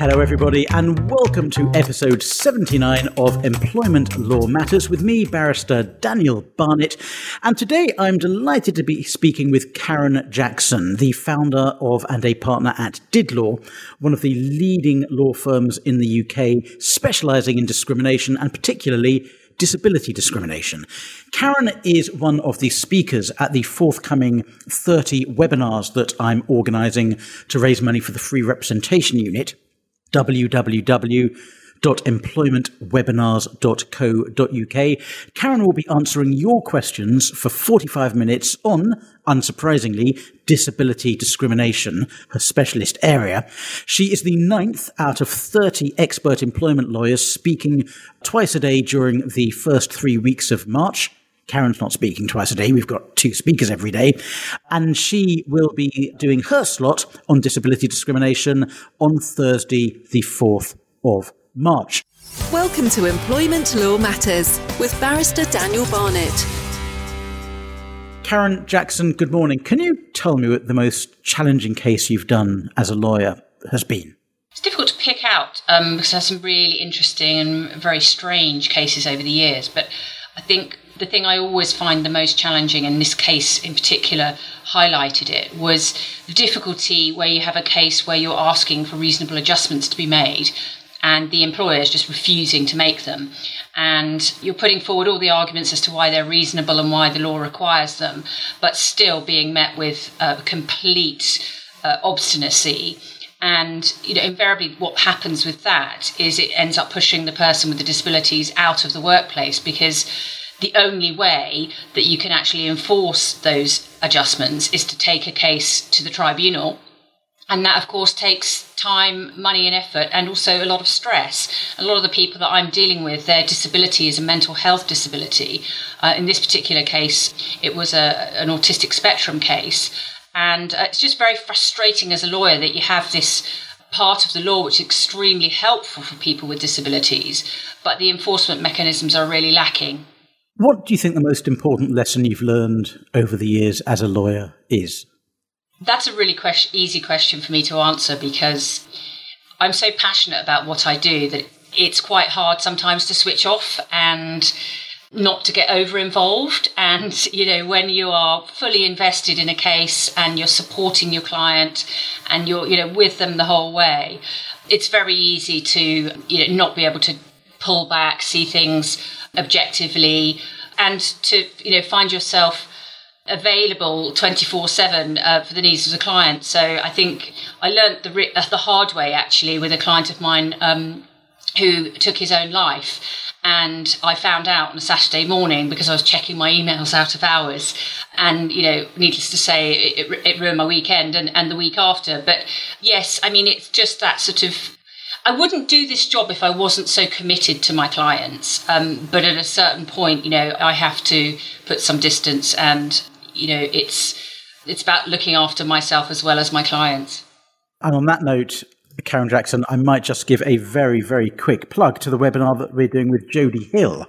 Hello, everybody, and welcome to episode 79 of Employment Law Matters with me, Barrister Daniel Barnett. And today I'm delighted to be speaking with Karen Jackson, the founder of and a partner at Didlaw, one of the leading law firms in the UK specializing in discrimination and particularly disability discrimination. Karen is one of the speakers at the forthcoming 30 webinars that I'm organizing to raise money for the Free Representation Unit www.employmentwebinars.co.uk. Karen will be answering your questions for 45 minutes on, unsurprisingly, disability discrimination, her specialist area. She is the ninth out of 30 expert employment lawyers speaking twice a day during the first three weeks of March. Karen's not speaking twice a day. We've got two speakers every day. And she will be doing her slot on disability discrimination on Thursday, the 4th of March. Welcome to Employment Law Matters with Barrister Daniel Barnett. Karen Jackson, good morning. Can you tell me what the most challenging case you've done as a lawyer has been? It's difficult to pick out um, because there's some really interesting and very strange cases over the years. But I think the thing I always find the most challenging, and this case in particular highlighted it, was the difficulty where you have a case where you're asking for reasonable adjustments to be made and the employer is just refusing to make them. And you're putting forward all the arguments as to why they're reasonable and why the law requires them, but still being met with uh, complete uh, obstinacy. And you know, invariably, what happens with that is it ends up pushing the person with the disabilities out of the workplace because the only way that you can actually enforce those adjustments is to take a case to the tribunal. And that, of course, takes time, money, and effort, and also a lot of stress. A lot of the people that I'm dealing with, their disability is a mental health disability. Uh, in this particular case, it was a, an autistic spectrum case. And uh, it's just very frustrating as a lawyer that you have this part of the law which is extremely helpful for people with disabilities, but the enforcement mechanisms are really lacking. What do you think the most important lesson you've learned over the years as a lawyer is? That's a really question, easy question for me to answer because I'm so passionate about what I do that it's quite hard sometimes to switch off and not to get over involved. And, you know, when you are fully invested in a case and you're supporting your client and you're, you know, with them the whole way, it's very easy to, you know, not be able to pull back, see things objectively, and to you know find yourself available 24 uh, 7 for the needs of the client. So I think I learned the, the hard way actually with a client of mine um, who took his own life. And I found out on a Saturday morning because I was checking my emails out of hours. And, you know, needless to say, it, it ruined my weekend and, and the week after. But yes, I mean, it's just that sort of I wouldn't do this job if I wasn't so committed to my clients. Um, but at a certain point, you know, I have to put some distance, and you know, it's it's about looking after myself as well as my clients. And on that note, Karen Jackson, I might just give a very, very quick plug to the webinar that we're doing with Jodie Hill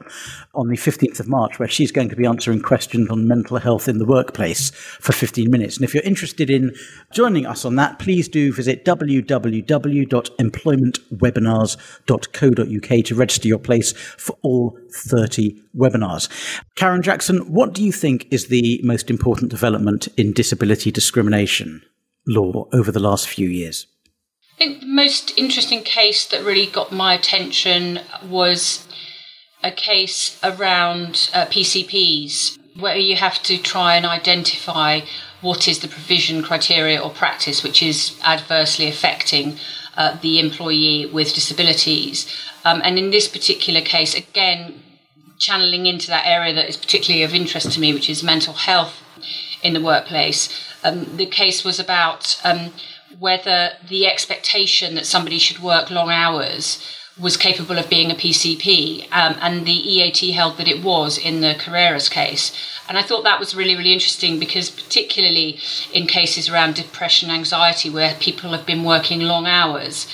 on the 15th of March, where she's going to be answering questions on mental health in the workplace for 15 minutes. And if you're interested in joining us on that, please do visit www.employmentwebinars.co.uk to register your place for all 30 webinars. Karen Jackson, what do you think is the most important development in disability discrimination law over the last few years? I think the most interesting case that really got my attention was a case around uh, PCPs, where you have to try and identify what is the provision criteria or practice which is adversely affecting uh, the employee with disabilities. Um, and in this particular case, again, channeling into that area that is particularly of interest to me, which is mental health in the workplace. Um, the case was about um, whether the expectation that somebody should work long hours was capable of being a PCP, um, and the EAT held that it was in the Carreras case. And I thought that was really, really interesting because, particularly in cases around depression, anxiety, where people have been working long hours,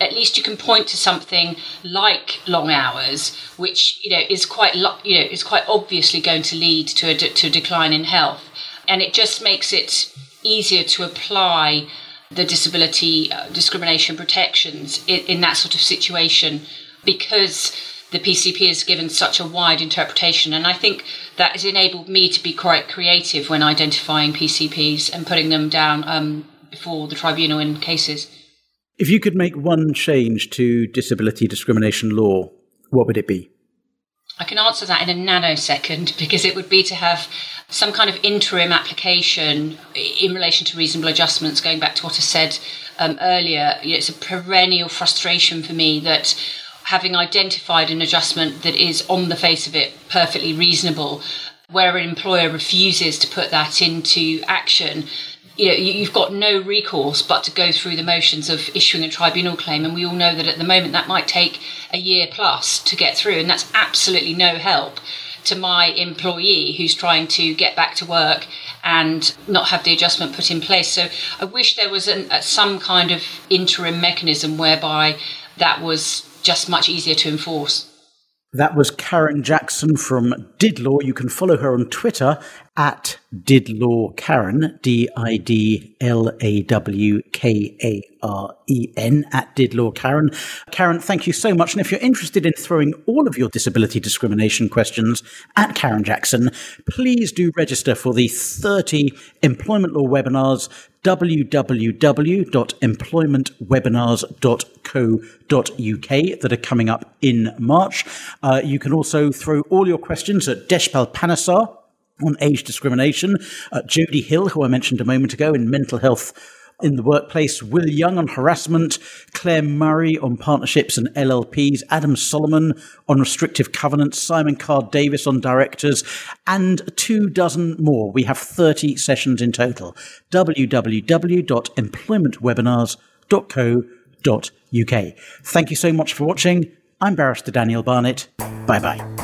at least you can point to something like long hours, which you know is quite you know is quite obviously going to lead to a to a decline in health, and it just makes it easier to apply the disability uh, discrimination protections in, in that sort of situation because the PCP has given such a wide interpretation. And I think that has enabled me to be quite creative when identifying PCPs and putting them down um, before the tribunal in cases. If you could make one change to disability discrimination law, what would it be? I can answer that in a nanosecond because it would be to have some kind of interim application in relation to reasonable adjustments, going back to what I said um, earlier. It's a perennial frustration for me that having identified an adjustment that is on the face of it perfectly reasonable, where an employer refuses to put that into action, you know, you've got no recourse but to go through the motions of issuing a tribunal claim. And we all know that at the moment that might take a year plus to get through, and that's absolutely no help to my employee who's trying to get back to work and not have the adjustment put in place. So I wish there was an, uh, some kind of interim mechanism whereby that was just much easier to enforce. That was Karen Jackson from Didlaw. You can follow her on Twitter at Didlaw Karen, D I D L A W K A R E N, at Didlaw Karen. Karen, thank you so much. And if you're interested in throwing all of your disability discrimination questions at Karen Jackson, please do register for the 30 employment law webinars www.employmentwebinars.co.uk that are coming up in March. Uh, you can also throw all your questions at Deshpal Panesar on age discrimination, uh, Jodie Hill, who I mentioned a moment ago, in mental health in the workplace, Will Young on harassment, Claire Murray on partnerships and LLPs, Adam Solomon on restrictive covenants, Simon Carr Davis on directors, and two dozen more. We have 30 sessions in total. www.employmentwebinars.co.uk. Thank you so much for watching. I'm Barrister Daniel Barnett. Bye bye.